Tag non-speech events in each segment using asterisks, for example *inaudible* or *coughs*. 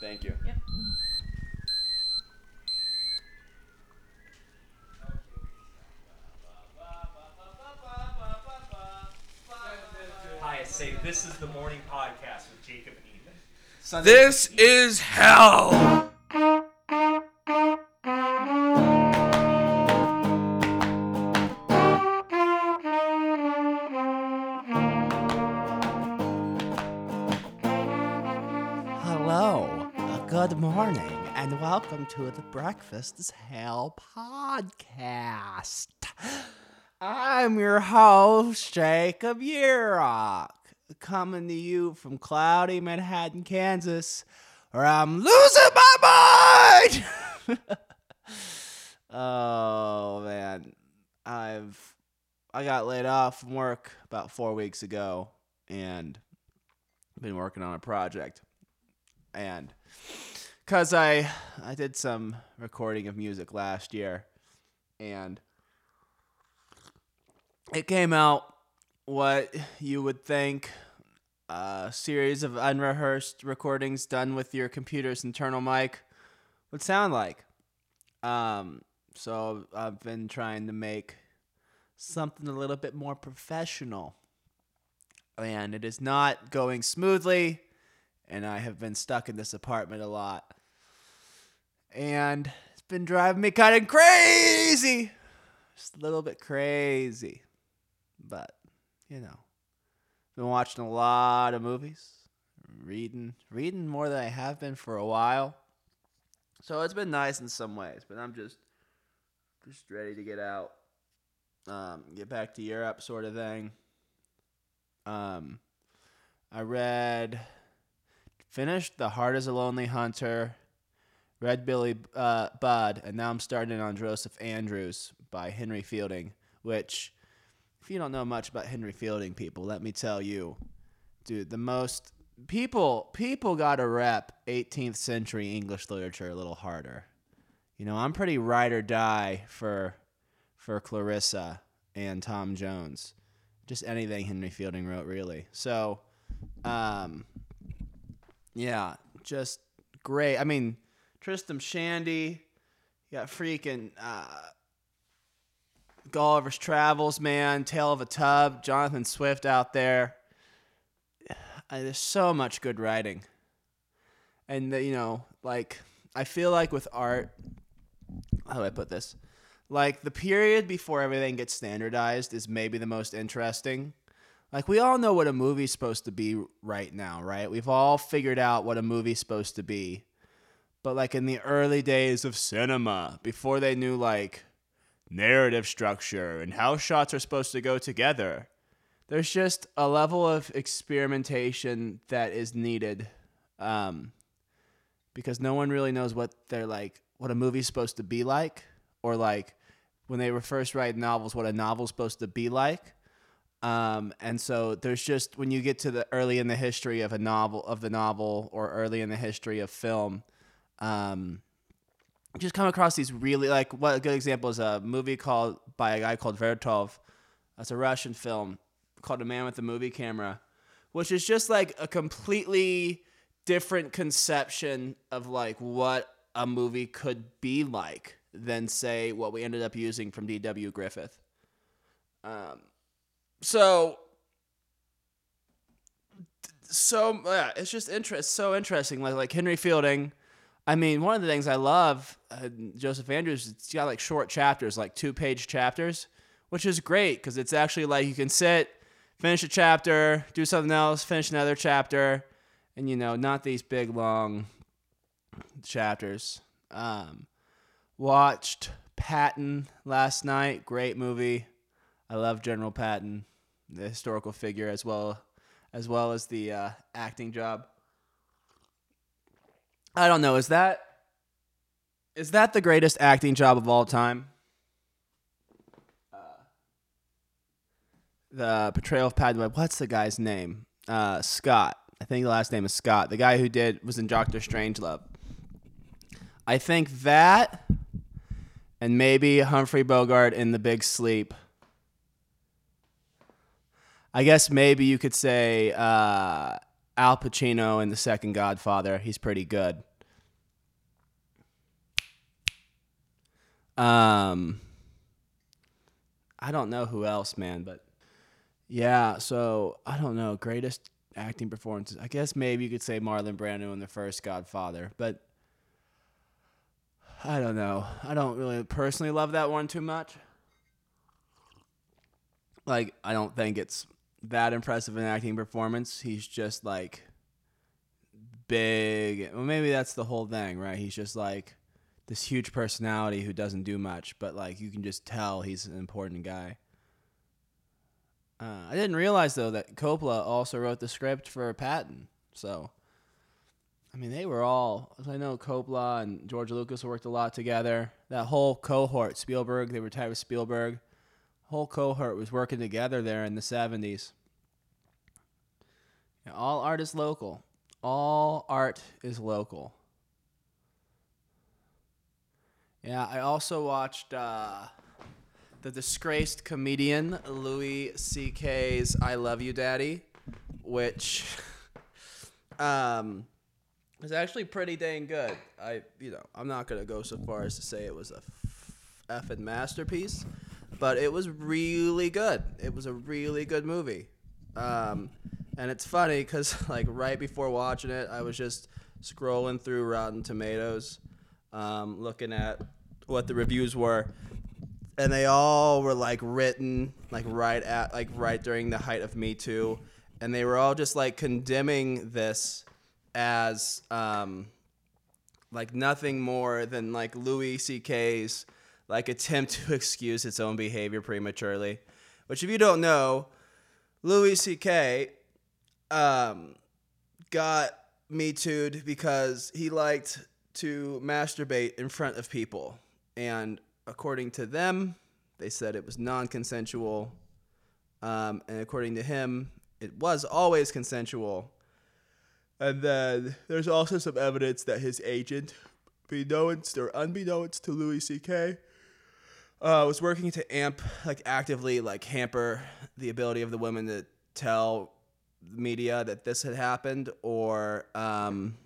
Thank you. Yep. Hi, I say this is the morning podcast with Jacob and Ethan. Sunday- This is hell. To the Breakfast is Hell podcast. I'm your host, Jacob Yerock, coming to you from cloudy Manhattan, Kansas, where I'm losing my mind. *laughs* oh man, I've I got laid off from work about four weeks ago, and been working on a project and because I I did some recording of music last year, and it came out what you would think a series of unrehearsed recordings done with your computer's internal mic would sound like. Um, so I've been trying to make something a little bit more professional, and it is not going smoothly and I have been stuck in this apartment a lot. And it's been driving me kind of crazy. Just a little bit crazy. But, you know, been watching a lot of movies, reading, reading more than I have been for a while. So it's been nice in some ways, but I'm just just ready to get out. Um, get back to Europe sort of thing. Um I read finished The Heart is a Lonely Hunter, read Billy uh, Budd, and now I'm starting on Joseph Andrews by Henry Fielding, which, if you don't know much about Henry Fielding, people, let me tell you, dude, the most people people got to rep 18th century English literature a little harder. You know, I'm pretty ride or die for for Clarissa and Tom Jones. Just anything Henry Fielding wrote, really. So, um, yeah, just great. I mean, Tristram Shandy, you got freaking uh, Gulliver's Travels, man, Tale of a Tub, Jonathan Swift out there. *sighs* Uh, there's so much good writing, and the, you know, like I feel like with art, how do I put this? Like the period before everything gets standardized is maybe the most interesting. Like we all know what a movie's supposed to be right now, right? We've all figured out what a movie's supposed to be. But like in the early days of cinema, before they knew like narrative structure and how shots are supposed to go together, there's just a level of experimentation that is needed. Um, because no one really knows what they're like, what a movie's supposed to be like, or like when they were first writing novels, what a novel's supposed to be like. Um, and so there's just when you get to the early in the history of a novel of the novel or early in the history of film, um, just come across these really like what a good example is a movie called by a guy called Vertov. That's a Russian film called A Man with a Movie Camera, which is just like a completely different conception of like what a movie could be like than say what we ended up using from D.W. Griffith. Um, so so yeah, it's just interest so interesting like like henry fielding i mean one of the things i love uh, joseph andrews it's got like short chapters like two page chapters which is great because it's actually like you can sit finish a chapter do something else finish another chapter and you know not these big long chapters um watched patton last night great movie I love General Patton, the historical figure, as well as well as the uh, acting job. I don't know. Is that is that the greatest acting job of all time? Uh, the portrayal of Patton. What's the guy's name? Uh, Scott. I think the last name is Scott. The guy who did was in Doctor Strangelove. I think that, and maybe Humphrey Bogart in The Big Sleep. I guess maybe you could say uh, Al Pacino in The Second Godfather. He's pretty good. Um, I don't know who else, man, but yeah. So I don't know greatest acting performances. I guess maybe you could say Marlon Brando in the first Godfather, but I don't know. I don't really personally love that one too much. Like I don't think it's that impressive an acting performance. He's just like big. Well, maybe that's the whole thing, right? He's just like this huge personality who doesn't do much, but like you can just tell he's an important guy. Uh, I didn't realize though that Coppola also wrote the script for Patton. So, I mean, they were all. I know Coppola and George Lucas worked a lot together. That whole cohort, Spielberg, they were tied with Spielberg. Whole cohort was working together there in the seventies. All art is local. All art is local. Yeah, I also watched uh, the disgraced comedian Louis C.K.'s "I Love You, Daddy," which *laughs* um, was actually pretty dang good. I, you know, I'm not gonna go so far as to say it was a f- effing masterpiece, but it was really good. It was a really good movie. Um, and it's funny because *laughs* like right before watching it, I was just scrolling through Rotten Tomatoes, um, looking at what the reviews were, and they all were like written like right at like right during the height of Me Too, and they were all just like condemning this as um, like nothing more than like Louis C.K.'s like attempt to *laughs* excuse its own behavior prematurely. Which, if you don't know, Louis C.K. Um, got me too'd because he liked to masturbate in front of people, and according to them, they said it was non-consensual, um, and according to him, it was always consensual. And then there's also some evidence that his agent, beknownst or unbeknownst to Louis C.K., uh, was working to amp, like actively, like hamper the ability of the women to tell the media that this had happened, or um,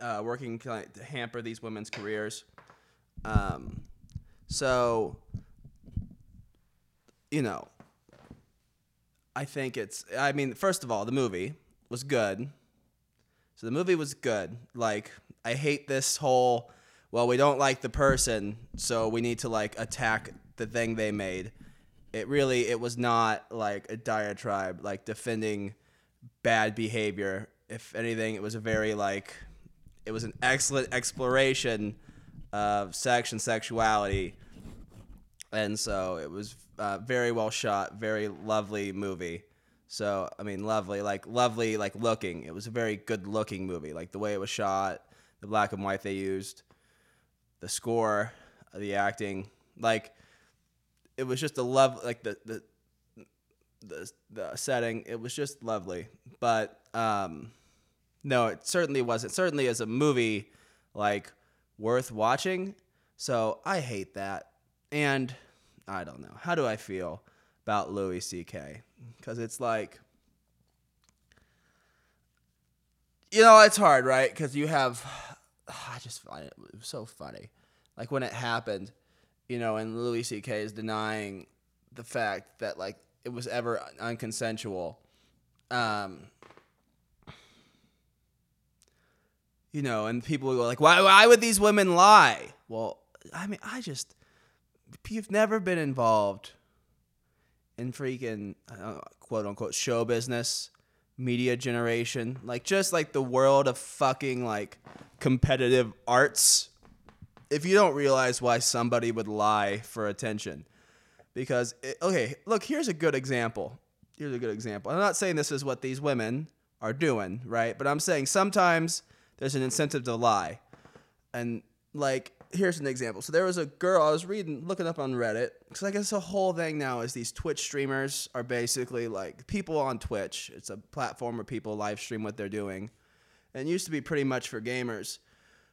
uh, working to hamper these women's careers. Um, so, you know, I think it's. I mean, first of all, the movie was good. So the movie was good. Like, I hate this whole. Well, we don't like the person, so we need to like attack the thing they made. It really, it was not like a diatribe, like defending bad behavior. If anything, it was a very like, it was an excellent exploration of sex and sexuality, and so it was uh, very well shot, very lovely movie. So I mean, lovely, like lovely, like looking. It was a very good looking movie, like the way it was shot, the black and white they used, the score, the acting, like it was just a love, like the the the the setting. It was just lovely, but um, no, it certainly wasn't. Certainly as a movie, like worth watching. So I hate that, and I don't know. How do I feel about Louis C.K.? Because it's like, you know, it's hard, right? Because you have, *sighs* I just find it, so funny. Like when it happened, you know, and Louis C.K. is denying the fact that like it was ever unconsensual. Um, you know, and people go like, why, why would these women lie? Well, I mean, I just, you've never been involved in freaking quote unquote show business, media generation, like just like the world of fucking like competitive arts. If you don't realize why somebody would lie for attention, because it, okay, look, here's a good example. Here's a good example. I'm not saying this is what these women are doing, right? But I'm saying sometimes there's an incentive to lie, and like here's an example. So there was a girl I was reading, looking up on Reddit, because I guess the whole thing now is these Twitch streamers are basically like people on Twitch. It's a platform where people live stream what they're doing, and used to be pretty much for gamers,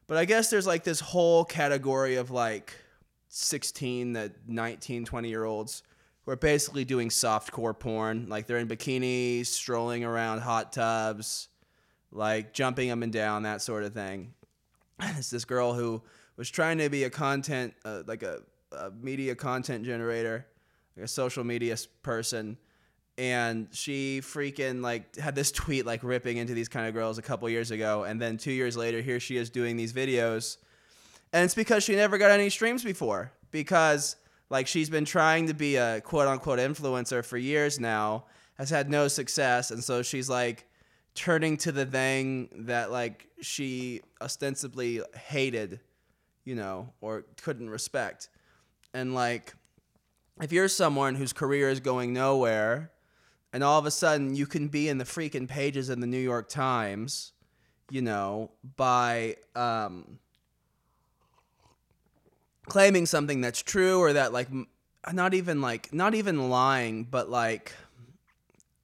but I guess there's like this whole category of like 16 to 19, 20 year olds who are basically doing softcore porn. Like they're in bikinis, strolling around hot tubs, like jumping up and down, that sort of thing. *clears throat* it's this girl who was trying to be a content uh, like a, a media content generator, like a social media person, and she freaking like had this *laughs* tweet like ripping into these kind of girls a couple years ago, and then two years later, here she is doing these videos, and it's because she never got any streams before. Because like she's been trying to be a quote unquote influencer for years now, has had no success, and so she's like turning to the thing that like she ostensibly hated, you know, or couldn't respect. And like if you're someone whose career is going nowhere and all of a sudden you can be in the freaking pages of the New York Times, you know, by um claiming something that's true or that like not even like not even lying but like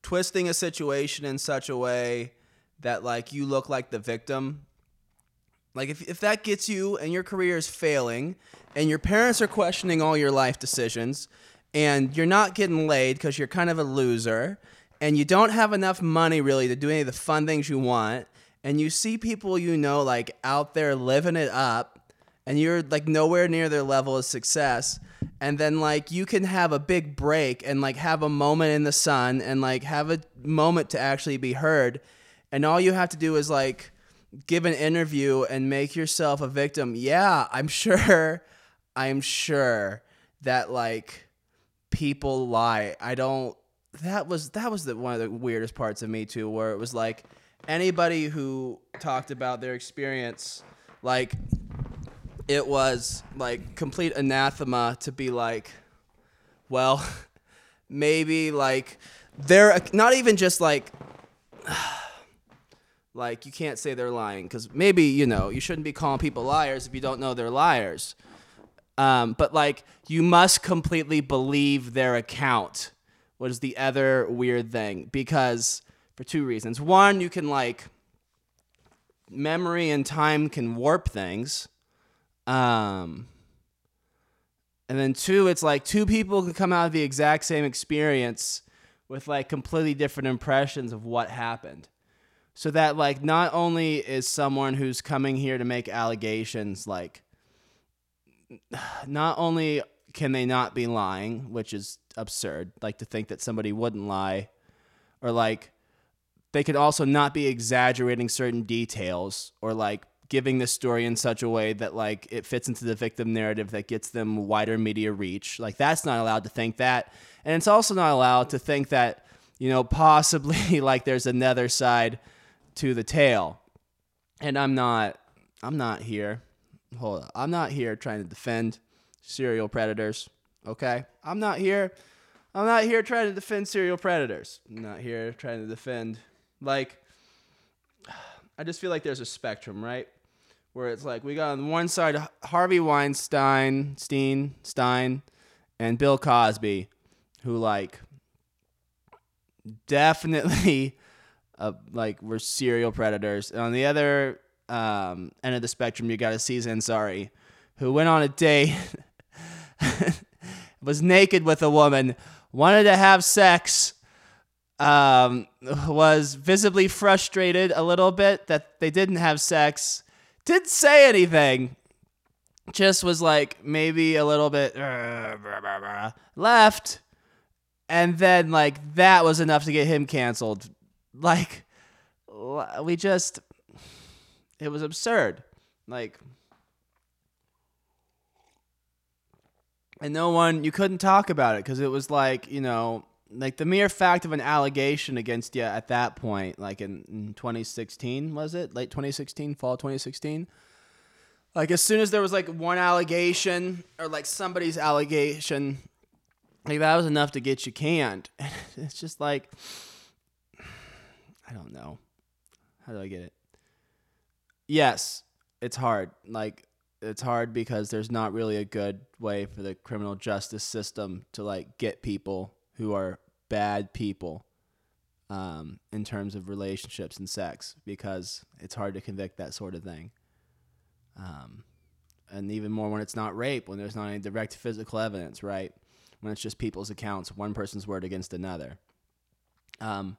twisting a situation in such a way that like you look like the victim. Like if, if that gets you and your career is failing and your parents are questioning all your life decisions and you're not getting laid because you're kind of a loser and you don't have enough money really to do any of the fun things you want and you see people you know like out there living it up and you're like nowhere near their level of success and then like you can have a big break and like have a moment in the sun and like have a moment to actually be heard. And all you have to do is like give an interview and make yourself a victim. Yeah i'm *laughs* sure i'm sure that like people lie. I don't that was that was the one of the weirdest parts of me too where it was like anybody who talked about their experience like it was like complete anathema to be like well *laughs* maybe like they're not even just like *sighs* like you can't say they're lying because maybe you know you shouldn't be calling people liars if you don't know they're liars. Um, but like you must completely believe their account was the other weird thing because for two reasons. One you can like memory and time can warp things um and then two it's like two people can come out of the exact same experience with like completely different impressions of what happened. So that like not only is someone who's coming here to make allegations like not only can they not be lying which is absurd like to think that somebody wouldn't lie or like they could also not be exaggerating certain details or like giving this story in such a way that like it fits into the victim narrative that gets them wider media reach. Like that's not allowed to think that. And it's also not allowed to think that you know possibly *laughs* like there's another side to the tale. And i'm not i'm not here. Hold on i'm not here trying to defend serial predators okay? I'm not here i'm not here trying to defend serial predators. I'm not here trying to defend like *sighs* i just feel like there's a spectrum right where it's like we got on one side harvey weinstein stein stein and bill cosby who like definitely *laughs* uh, like were serial predators. And on the other um, end of the spectrum, you got a Aziz Ansari, who went on a date, *laughs* was naked with a woman, wanted to have sex, um, was visibly frustrated a little bit that they didn't have sex, didn't say anything. Just was like maybe a little bit uh, left, and then like that was enough to get him canceled. Like we just it was absurd. Like and no one you couldn't talk about it because it was like you know like the mere fact of an allegation against you at that point like in, in 2016 was it late 2016 fall 2016 like as soon as there was like one allegation or like somebody's allegation like that was enough to get you canned *laughs* it's just like I don't know. How do I get it? Yes, it's hard. Like it's hard because there's not really a good way for the criminal justice system to like get people who are bad people um, in terms of relationships and sex because it's hard to convict that sort of thing. Um, and even more when it's not rape, when there's not any direct physical evidence, right? When it's just people's accounts, one person's word against another. Um,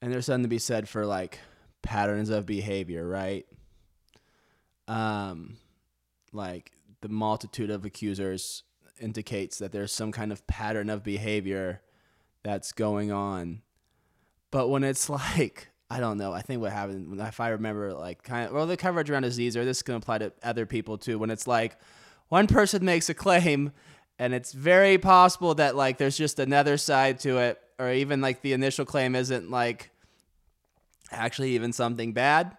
and there's something to be said for like patterns of behavior, right? Um, like the multitude of accusers indicates that there's some kind of pattern of behavior that's going on. But when it's *laughs* like, I don't know, I think what happened, if I remember, like, kind of, well, the coverage around Aziz, or this can apply to other people too, when it's like one person *laughs* makes a claim and it's very possible that, like, there's just another side to it, or even like the initial claim isn't like actually even something bad.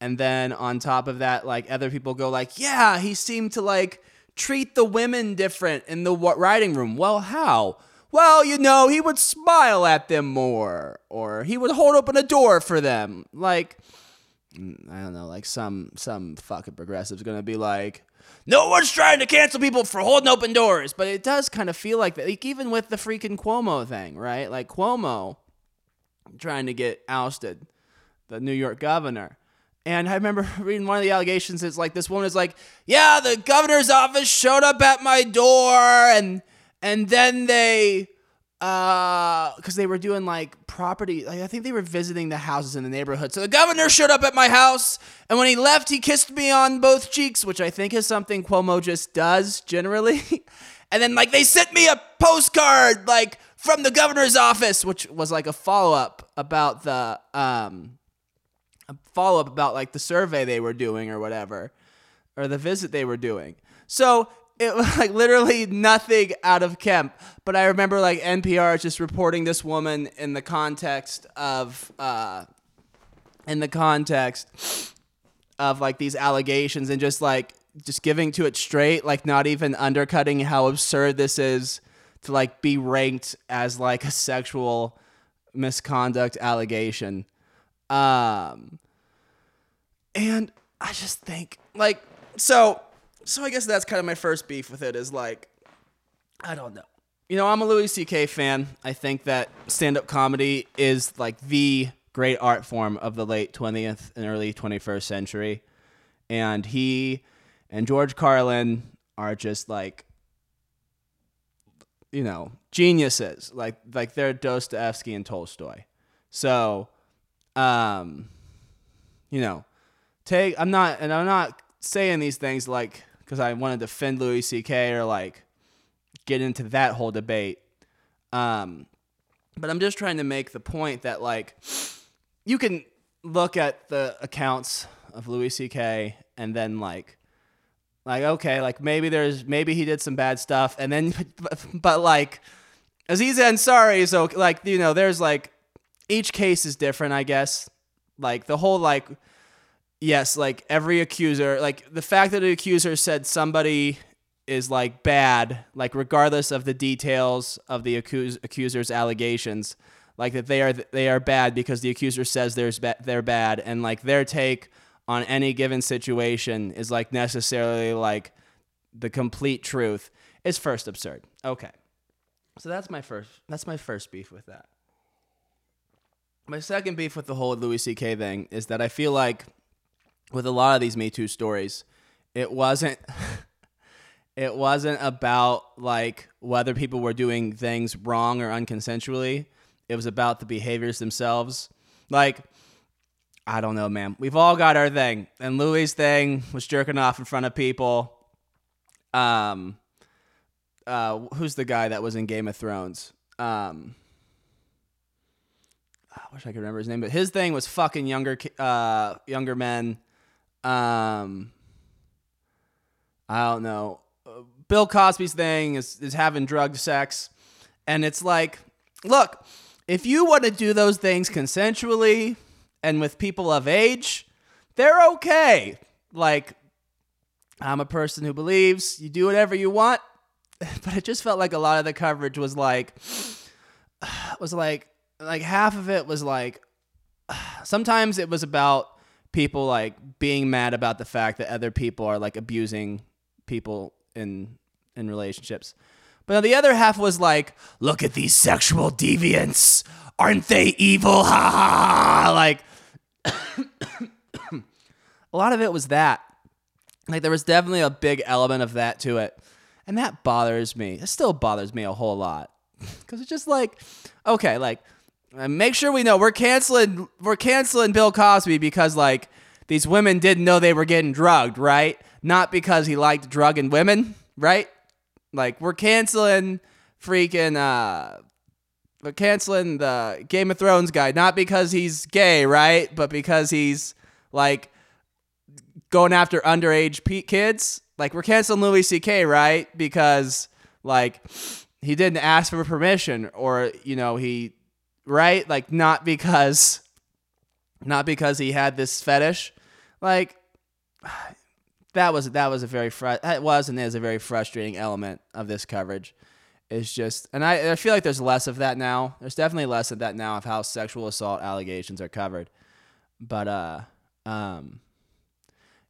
And then on top of that, like, other people go, like, yeah, he seemed to like treat the women different in the writing room. Well, how? Well, you know, he would smile at them more, or he would hold open a door for them. Like, I don't know, like some some fucking progressive's gonna be like, no one's trying to cancel people for holding open doors, but it does kind of feel like that. Like even with the freaking Cuomo thing, right? Like Cuomo trying to get ousted, the New York governor. And I remember *laughs* reading one of the allegations. It's like this woman is like, "Yeah, the governor's office showed up at my door, and and then they, uh, because they were doing like property. Like, I think they were visiting the houses in the neighborhood. So the governor showed up at my house, and when he left, he kissed me on both cheeks, which I think is something Cuomo just does generally. *laughs* and then like they sent me a postcard like from the governor's office, which was like a follow up about the um follow up about like the survey they were doing or whatever, or the visit they were doing. So it was *laughs* like literally nothing out of Kemp. But I remember like NPR just reporting this woman in the context of uh, in the context of like these allegations and just like just giving to it straight, like not even undercutting how absurd this is to like be ranked as like a sexual misconduct allegation. Um, and I just think like so. So I guess that's kind of my first beef with it is like, I don't know. You know, I'm a Louis C.K. fan. I think that stand-up comedy is like the great art form of the late 20th and early 21st century, and he and George Carlin are just like you know, geniuses. Like like they're Dostoevsky and Tolstoy. So, um, you know, take I'm not and I'm not saying these things like because I want to defend Louis C.K. or like get into that whole debate. Um, but I'm just trying to make the point that like you can look at the accounts of Louis C.K. and then like like okay like maybe there's maybe he did some bad stuff and then *laughs* but, but like Aziz Ansari so like you know there's like each case is different I guess like the whole like yes like every accuser like the fact that the accuser said somebody is like bad like regardless of the details of the accus- accuser's allegations like that they are they are bad because the accuser says there's ba- they're bad and like their take on any given situation is like necessarily like the complete truth is first absurd. Okay. So that's my first that's my first beef with that. My second beef with the whole Louis CK thing is that I feel like with a lot of these Me Too stories, it wasn't *laughs* it wasn't about like whether people were doing things wrong or unconsensually. It was about the behaviors themselves. Like I don't know, man. We've all got our thing. And Louis' thing was jerking off in front of people. Um, uh, who's the guy that was in Game of Thrones? Um, I wish I could remember his name, but his thing was fucking younger, uh, younger men. Um, I don't know. Uh, Bill Cosby's thing is is having drug sex, and it's like, look, if you want to do those things consensually and with people of age, they're okay. Like, I'm a person who believes you do whatever you want, *laughs* but it just felt like a lot of the coverage was like, *sighs* was like, like half of it was like, *sighs* sometimes it was about people like being mad about the fact that other people are like abusing people in in relationships. But the other half was like, look at these sexual deviants. Aren't they evil? Ha ha. Like *coughs* a lot of it was that. Like there was definitely a big element of that to it. And that bothers me. It still bothers me a whole lot. *laughs* Cuz it's just like okay, like uh, make sure we know we're canceling we're canceling Bill Cosby because like these women didn't know they were getting drugged, right? Not because he liked drugging women, right? Like we're canceling freaking uh we're canceling the Game of Thrones guy not because he's gay, right? But because he's like going after underage pe- kids. Like we're canceling Louis C.K. right because like he didn't ask for permission or you know he right? Like not because not because he had this fetish. Like that was that was a very fr- that was and is a very frustrating element of this coverage. It's just and I, I feel like there's less of that now. There's definitely less of that now of how sexual assault allegations are covered. But uh um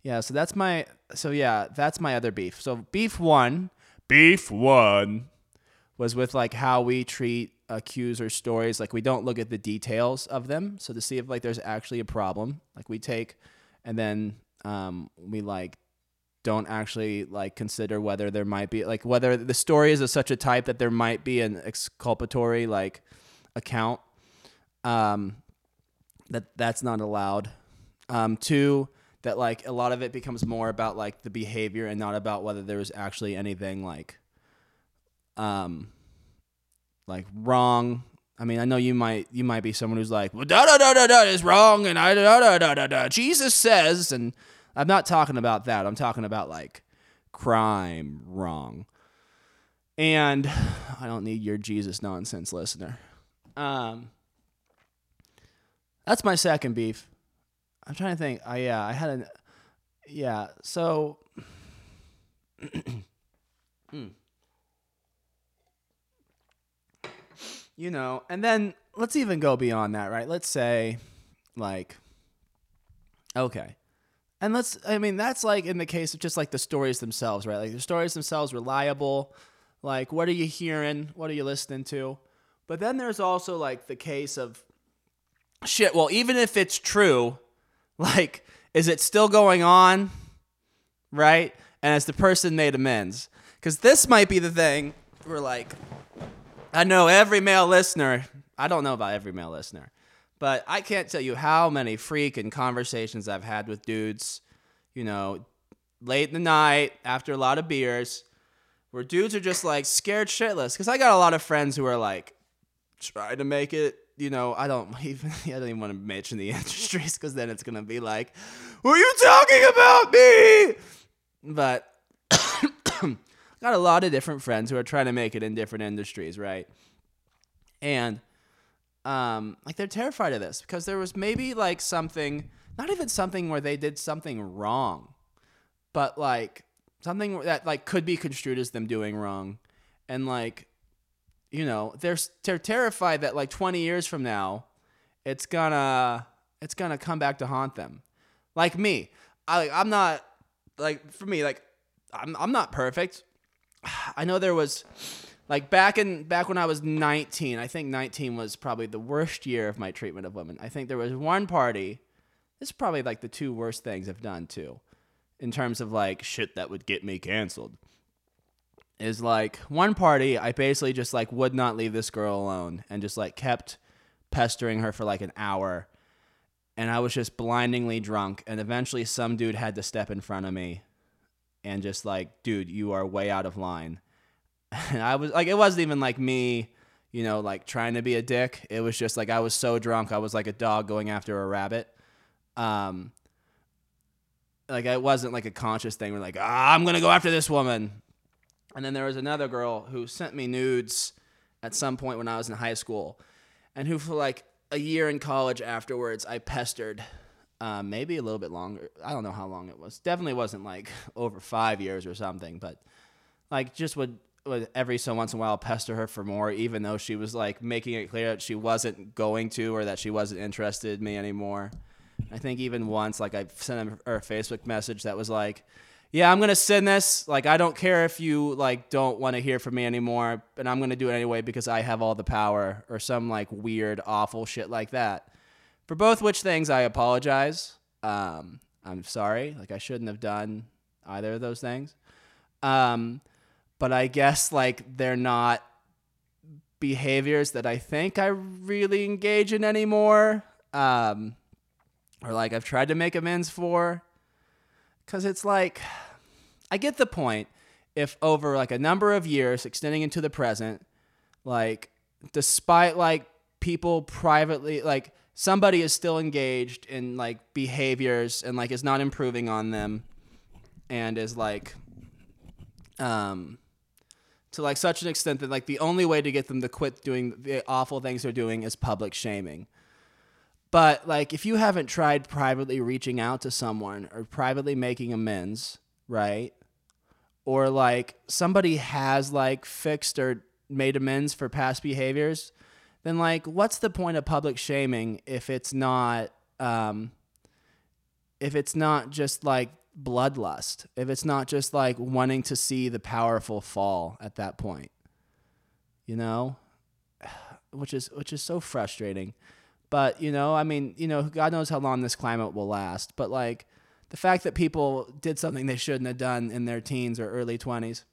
yeah so that's my so yeah that's my other beef. So beef one beef one. was with like how we treat accuser stories like we don't look at the details of them. So to see if like there's actually a problem like we take and then um we like don't actually like consider whether there might be like whether the story is of such a type that there might be an exculpatory like account um that that's not allowed. Um two that like a lot of it becomes more about like the behavior and not about whether there was actually anything like um like wrong I mean, I know you might you might be someone who's like, well, da da da da da is wrong, and I da da da da da. Jesus says, and I'm not talking about that. I'm talking about like crime wrong. And I don't need your Jesus nonsense, listener. Um, that's my second beef. I'm trying to think. I yeah, I had an yeah. So. *clears throat* Hmm. You know, and then let's even go beyond that, right? Let's say, like, okay. And let's, I mean, that's like in the case of just like the stories themselves, right? Like the stories themselves reliable. Like, what are you hearing? What are you listening to? But then there's also like the case of shit. Well, even if it's true, *laughs* like, is it still going on? Right? And has the person made amends? Because this might be the thing where, like, I know every male listener, I don't know about every male listener, but I can't tell you how many freaking conversations I've had with dudes, you know, late in the night after a lot of beers, where dudes are just like scared shitless. Because I got a lot of friends who are like trying to make it. You know, I don't *laughs* even I don't even want to mention the *laughs* industries because then it's gonna be like, "Were you talking about me?" But *coughs* *coughs* got a lot of different friends who are trying to make it in different industries, right? And um, like they're terrified of this because there was maybe like something, not even something where they did something wrong, but like something that like could be construed as them doing wrong, and like, you know, they're they're terrified that like 20 years from now, it's gonna it's gonna come back to haunt them, like me. I I'm not like for me like I'm I'm not perfect. I know there was like back in back when I was 19, I think 19 was probably the worst year of my treatment of women. I think there was one party. This is probably like the two worst things I've done too, in terms of like shit that would get me canceled. Is like one party I basically just like would not leave this girl alone and just like kept pestering her for like an hour. And I was just blindingly drunk, and eventually some dude had to step in front of me and just like, dude, you are way out of line. *laughs* And I was like, it wasn't even like me, you know, like trying to be a dick. It was just like I was so drunk, I was like a dog going after a rabbit. Um, like it wasn't like a conscious thing. We're like, ah, I'm gonna go after this woman. And then there was another girl who sent me nudes at some point when I was in high school, and who for like a year in college afterwards, I pestered um, maybe a little bit longer. I don't know how long it was. Definitely wasn't like *laughs* over five years or something, but like just would, would every so once in a while pester her for more, even though she was like making it clear that she wasn't going to or that she wasn't interested in me anymore. I think even once, like I sent her a Facebook message that was like, "Yeah, I'm gonna send this. Like, I don't care if you like don't want to hear from me anymore, but I'm gonna do it anyway because I have all the power," or some like weird, awful shit like that. For both which things, I apologize. Um, I'm sorry. Like I shouldn't have done either of those things. Um, but I guess like they're not behaviors that I think I really engage in anymore. Um, or like I've tried to make amends for. Cause it's like, I get the point. If over like a number of years, extending into the present, like despite like people privately, like somebody is still engaged in like behaviors and like is not improving on them, and is like, um, to like such an extent that like the only way to get them to quit doing the awful things they're doing is public shaming. But like if you haven't tried privately reaching out to someone or privately making amends, right? Or like somebody has like fixed or made amends for past behaviors, then like what's the point of public shaming if it's not um if it's not just like bloodlust, if it's not just like wanting to see the powerful fall at that point. You know? *sighs* Which is which is so frustrating. But, you know, I mean, you know, God knows how long this climate will last, but like the fact that people did something they shouldn't have done in their teens or early 20s,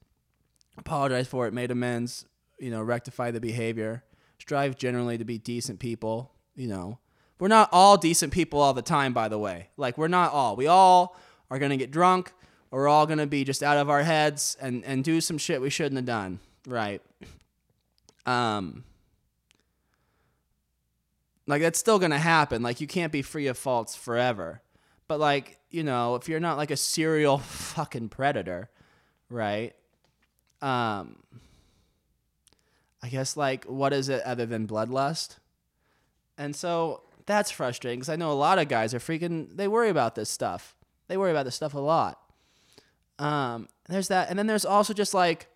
apologize for it, made amends, you know, rectify the behavior, strive generally to be decent people, you know. We're not all decent people all the time, by the way. Like, we're not all. We all are going to get drunk, or we're all going to be just out of our heads and, and do some shit we shouldn't have done, right? Um, like, that's still going to happen. Like, you can't be free of faults forever. But, like, you know, if you're not like a serial *laughs* fucking predator, right? Um, I guess like what is it other than bloodlust? And so that's frustrating because I know a lot of guys are freaking. They worry about this stuff. They worry about this stuff a lot. Um, there's that, and then there's also just like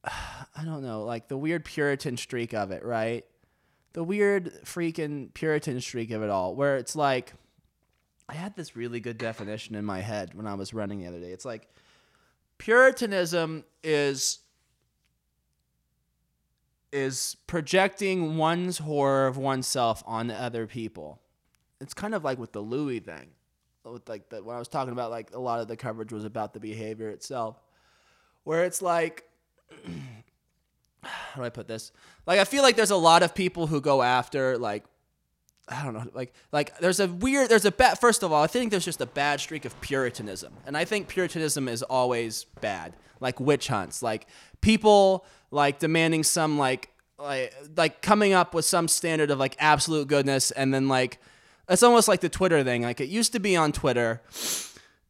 *sighs* I don't know, like the weird Puritan streak of it, right? The weird freaking Puritan streak of it all, where it's like I had this really good definition in my head when I was running the other day. It's like Puritanism is is projecting one's horror of oneself on other people. It's kind of like with the Louis thing. With like the, when I was talking about like a lot of the coverage was about the behavior itself. Where it's like *clears throat* how do I put this? Like I feel like there's a lot of people who go after like I don't know, like like there's a weird there's a bad first of all, I think there's just a bad streak of puritanism. And I think puritanism is always bad. Like witch hunts, like people like demanding some like like like coming up with some standard of like absolute goodness and then like it's almost like the Twitter thing. Like it used to be on Twitter,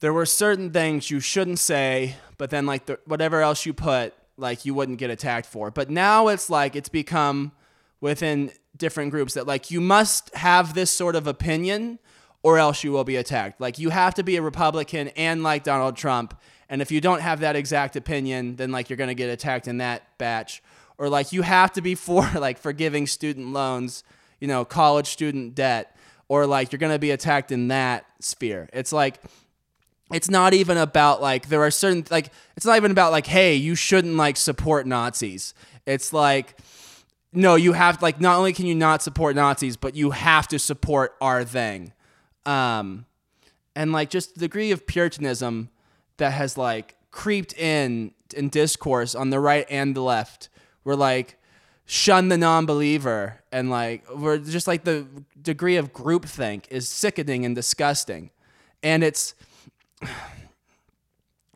there were certain things you shouldn't say, but then like the, whatever else you put, like you wouldn't get attacked for. But now it's like it's become within different groups that like you must have this sort of opinion or else you will be attacked. Like you have to be a Republican and like Donald Trump. And if you don't have that exact opinion, then like you're going to get attacked in that batch. Or like you have to be for *laughs* like forgiving student loans, you know, college student debt, or like you're going to be attacked in that sphere. It's like it's not even about like there are certain like it's not even about like hey, you shouldn't like support Nazis. It's like no, you have like not only can you not support Nazis, but you have to support our thing. Um, and like just the degree of puritanism that has like creeped in in discourse on the right and the left. We're like shun the non-believer and like we're just like the degree of groupthink is sickening and disgusting. And it's *sighs*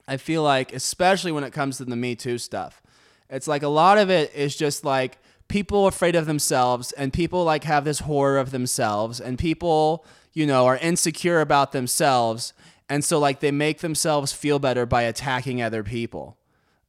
I feel like especially when it comes to the Me Too stuff. It's like a lot of it is just like people are afraid of themselves and people like have this horror of themselves and people, you know, are insecure about themselves and so like they make themselves feel better by attacking other people.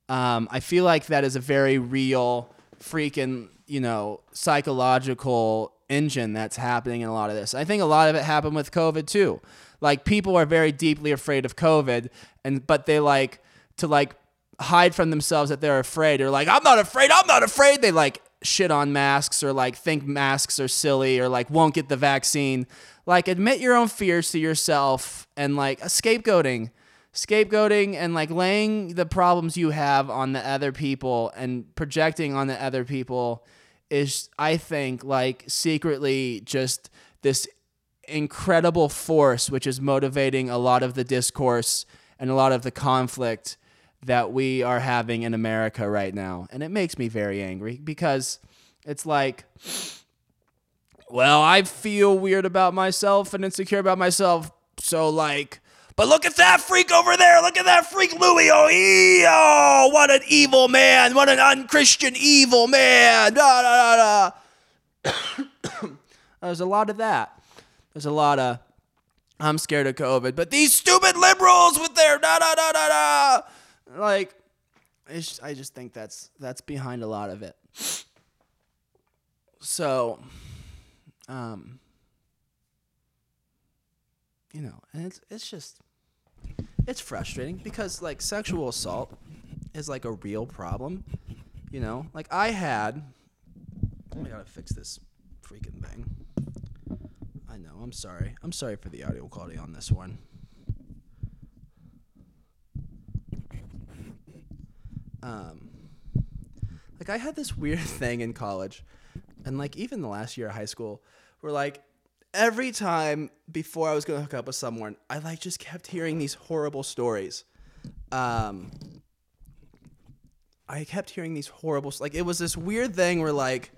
Um, I feel like that is a very real freaking, you know, psychological engine that's happening in a lot of this. I think a lot of it happened with COVID too. Like people are very deeply afraid of COVID and but they like to like hide from themselves that they're afraid. They're like, I'm not afraid, I'm not afraid. They like shit on masks or like think masks are silly or like won't get the vaccine. Like admit your own fears to yourself and like uh, scapegoating. Scapegoating and like laying the problems you have on the other people and projecting on the other people is I think like secretly just this incredible force which is motivating a lot of the discourse and a lot of the conflict that we are having in America right now. And it makes me very angry because it's like well, I feel weird about myself and insecure about myself. So like, but look at that freak over there. Look at that freak Louis. Oh, what an evil man. What an unchristian evil man. Da, da, da, da. *coughs* There's a lot of that. There's a lot of I'm scared of COVID, but these stupid liberals with their da da da da da. Like, it's, I just think that's that's behind a lot of it. So, um, you know, and it's it's just it's frustrating because like sexual assault is like a real problem. You know, like I had. I gotta fix this freaking thing. I know. I'm sorry. I'm sorry for the audio quality on this one. Um, like I had this weird *laughs* thing in college, and like even the last year of high school, where like every time before I was gonna hook up with someone, I like just kept hearing these horrible stories. Um, I kept hearing these horrible like it was this weird thing where like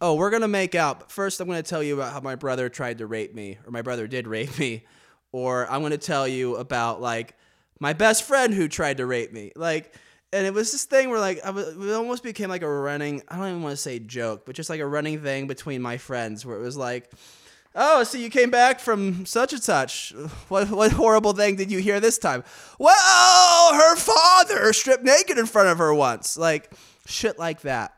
oh we're gonna make out but first i'm gonna tell you about how my brother tried to rape me or my brother did rape me or i'm gonna tell you about like my best friend who tried to rape me like and it was this thing where like I was, it almost became like a running i don't even want to say joke but just like a running thing between my friends where it was like Oh, so you came back from such and such. What what horrible thing did you hear this time? Well, her father stripped naked in front of her once. Like shit like that.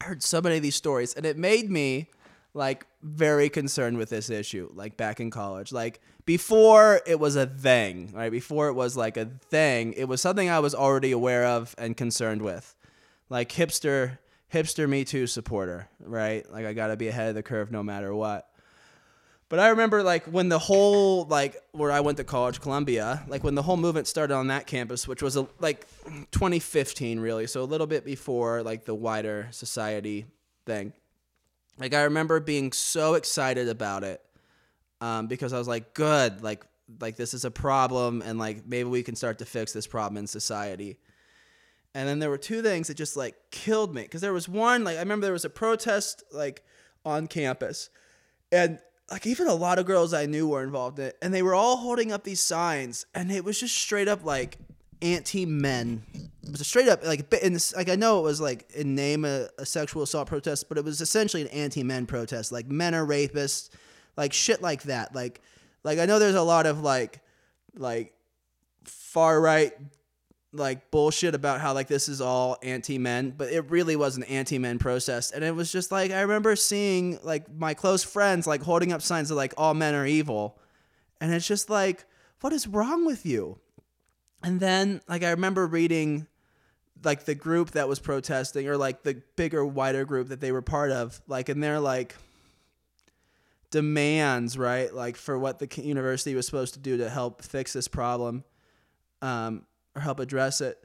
I heard so many of these stories and it made me like very concerned with this issue like back in college. Like before it was a thing, right? Before it was like a thing, it was something I was already aware of and concerned with. Like hipster hipster me too supporter, right? Like I got to be ahead of the curve no matter what. But I remember like when the whole like where I went to college, Columbia, like when the whole movement started on that campus, which was a, like 2015 really, so a little bit before like the wider society thing. Like I remember being so excited about it um, because I was like, good, like like this is a problem, and like maybe we can start to fix this problem in society. And then there were two things that just like killed me because there was one like I remember there was a protest like on campus, and like even a lot of girls I knew were involved in it, and they were all holding up these signs, and it was just straight up like anti-men. It was a straight up like in this, like I know it was like in name a, a sexual assault protest, but it was essentially an anti-men protest. Like men are rapists, like shit like that. Like like I know there's a lot of like like far right like bullshit about how like this is all anti-men but it really was an anti-men protest and it was just like i remember seeing like my close friends like holding up signs of like all men are evil. And it's just like what is wrong with you? And then like i remember reading like the group that was protesting or like the bigger wider group that they were part of like and they're like demands right like for what the university was supposed to do to help fix this problem um or help address it.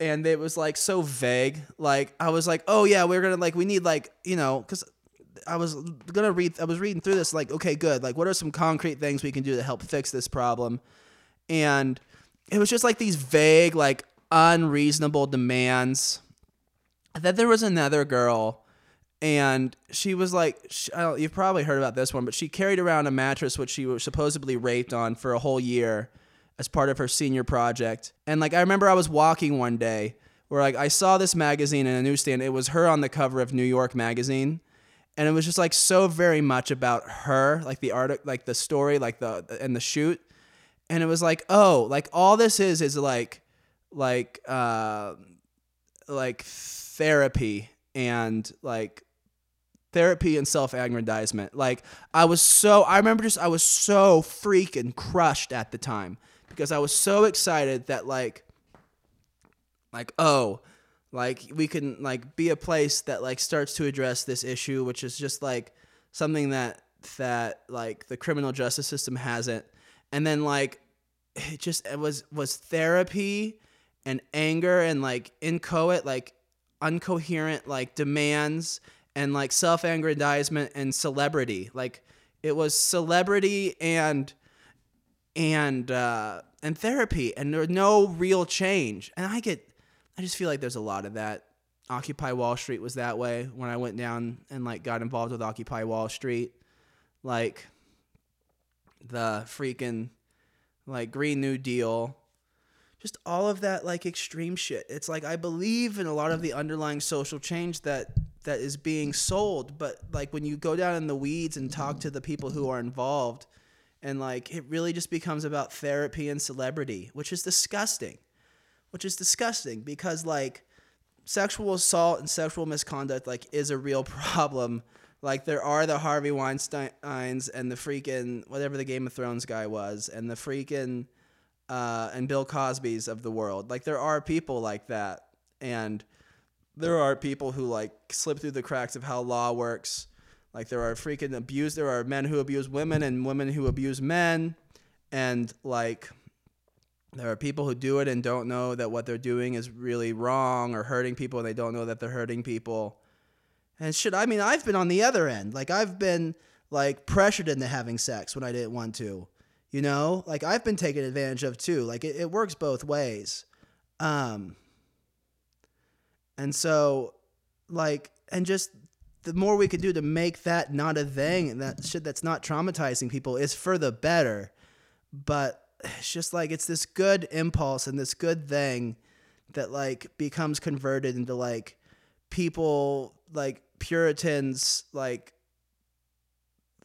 And it was like so vague. Like i was like oh yeah we're gonna like we need like you know because i was gonna read i was reading through this like okay good like what are some concrete things we can do to help fix this problem? And it was just like these vague like unreasonable demands then there was another girl and she was like she, you've probably heard about this one but she carried around a mattress which she was supposedly raped on for a whole year as part of her senior project. And like I remember I was walking one day where like I saw this magazine in a newsstand. It was her on the cover of New York magazine. And it was just like so very much about her, like the art like the story, like the and the shoot. And it was like, oh, like all this is is like like uh like therapy and like therapy and self-aggrandizement. Like I was so I remember just I was so freaking crushed at the time because I was so excited that like like oh like we can like be a place that like starts to address this issue which is just like something that that like the criminal justice system hasn't and then like it just it was was therapy and anger and like inchoate like uncoherent like demands and like self-aggrandizement and celebrity. Like it was celebrity and and uh and therapy and there's no real change. And i get i just feel like there's a lot of that. Occupy wall street was that way when i went down and like got involved with occupy wall street. Like the freaking like Green New Deal, just all of that like extreme shit. It's like I believe in a lot of the underlying social change that that is being sold, but like when you go down in the weeds and talk to the people who are involved and like it really just becomes about therapy and celebrity, which is disgusting. Which is disgusting because like sexual assault and sexual misconduct like is a real *laughs* problem. Like there are the Harvey Weinsteins and the freaking whatever the Game of Thrones guy was and the freaking uh, and Bill Cosby's of the world. Like there are people like that, and there are people who like slip through the cracks of how law works. Like there are freaking abuse. There are men who abuse women and women who abuse men, and like there are people who do it and don't know that what they're doing is really wrong or hurting people, and they don't know that they're hurting people. And shit, I mean, I've been on the other end. Like I've been like pressured into having sex when I didn't want to. You know, like I've been taken advantage of too. Like it, it works both ways. Um, and so, like, and just the more we could do to make that not a thing and that shit that's not traumatizing people is for the better. But it's just like it's this good impulse and this good thing that like becomes converted into like people like Puritans like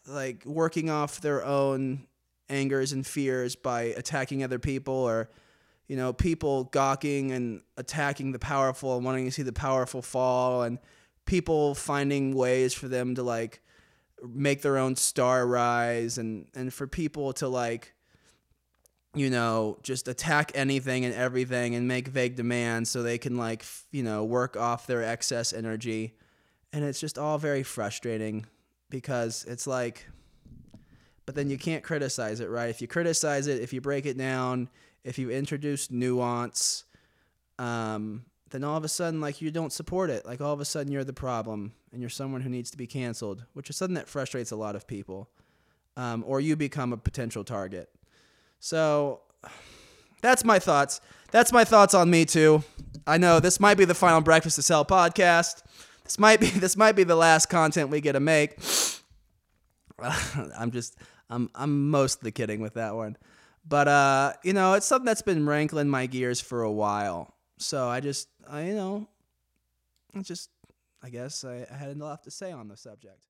like working off their own angers and fears by attacking other people or you know people gawking and attacking the powerful and wanting to see the powerful fall and people finding ways for them to like make their own star rise and and for people to like you know just attack anything and everything and make vague demands so they can like you know work off their excess energy and it's just all very frustrating because it's like but then you can't criticize it, right? If you criticize it, if you break it down, if you introduce nuance, um, then all of a sudden, like you don't support it. Like all of a sudden, you're the problem, and you're someone who needs to be canceled, which is something that frustrates a lot of people. Um, or you become a potential target. So that's my thoughts. That's my thoughts on Me Too. I know this might be the final Breakfast to Sell podcast. This might be *laughs* this might be the last content we get to make. *laughs* I'm just I'm I'm mostly kidding with that one. But uh, you know, it's something that's been rankling my gears for a while. So I just I you know, just I guess I, I had lot to say on the subject.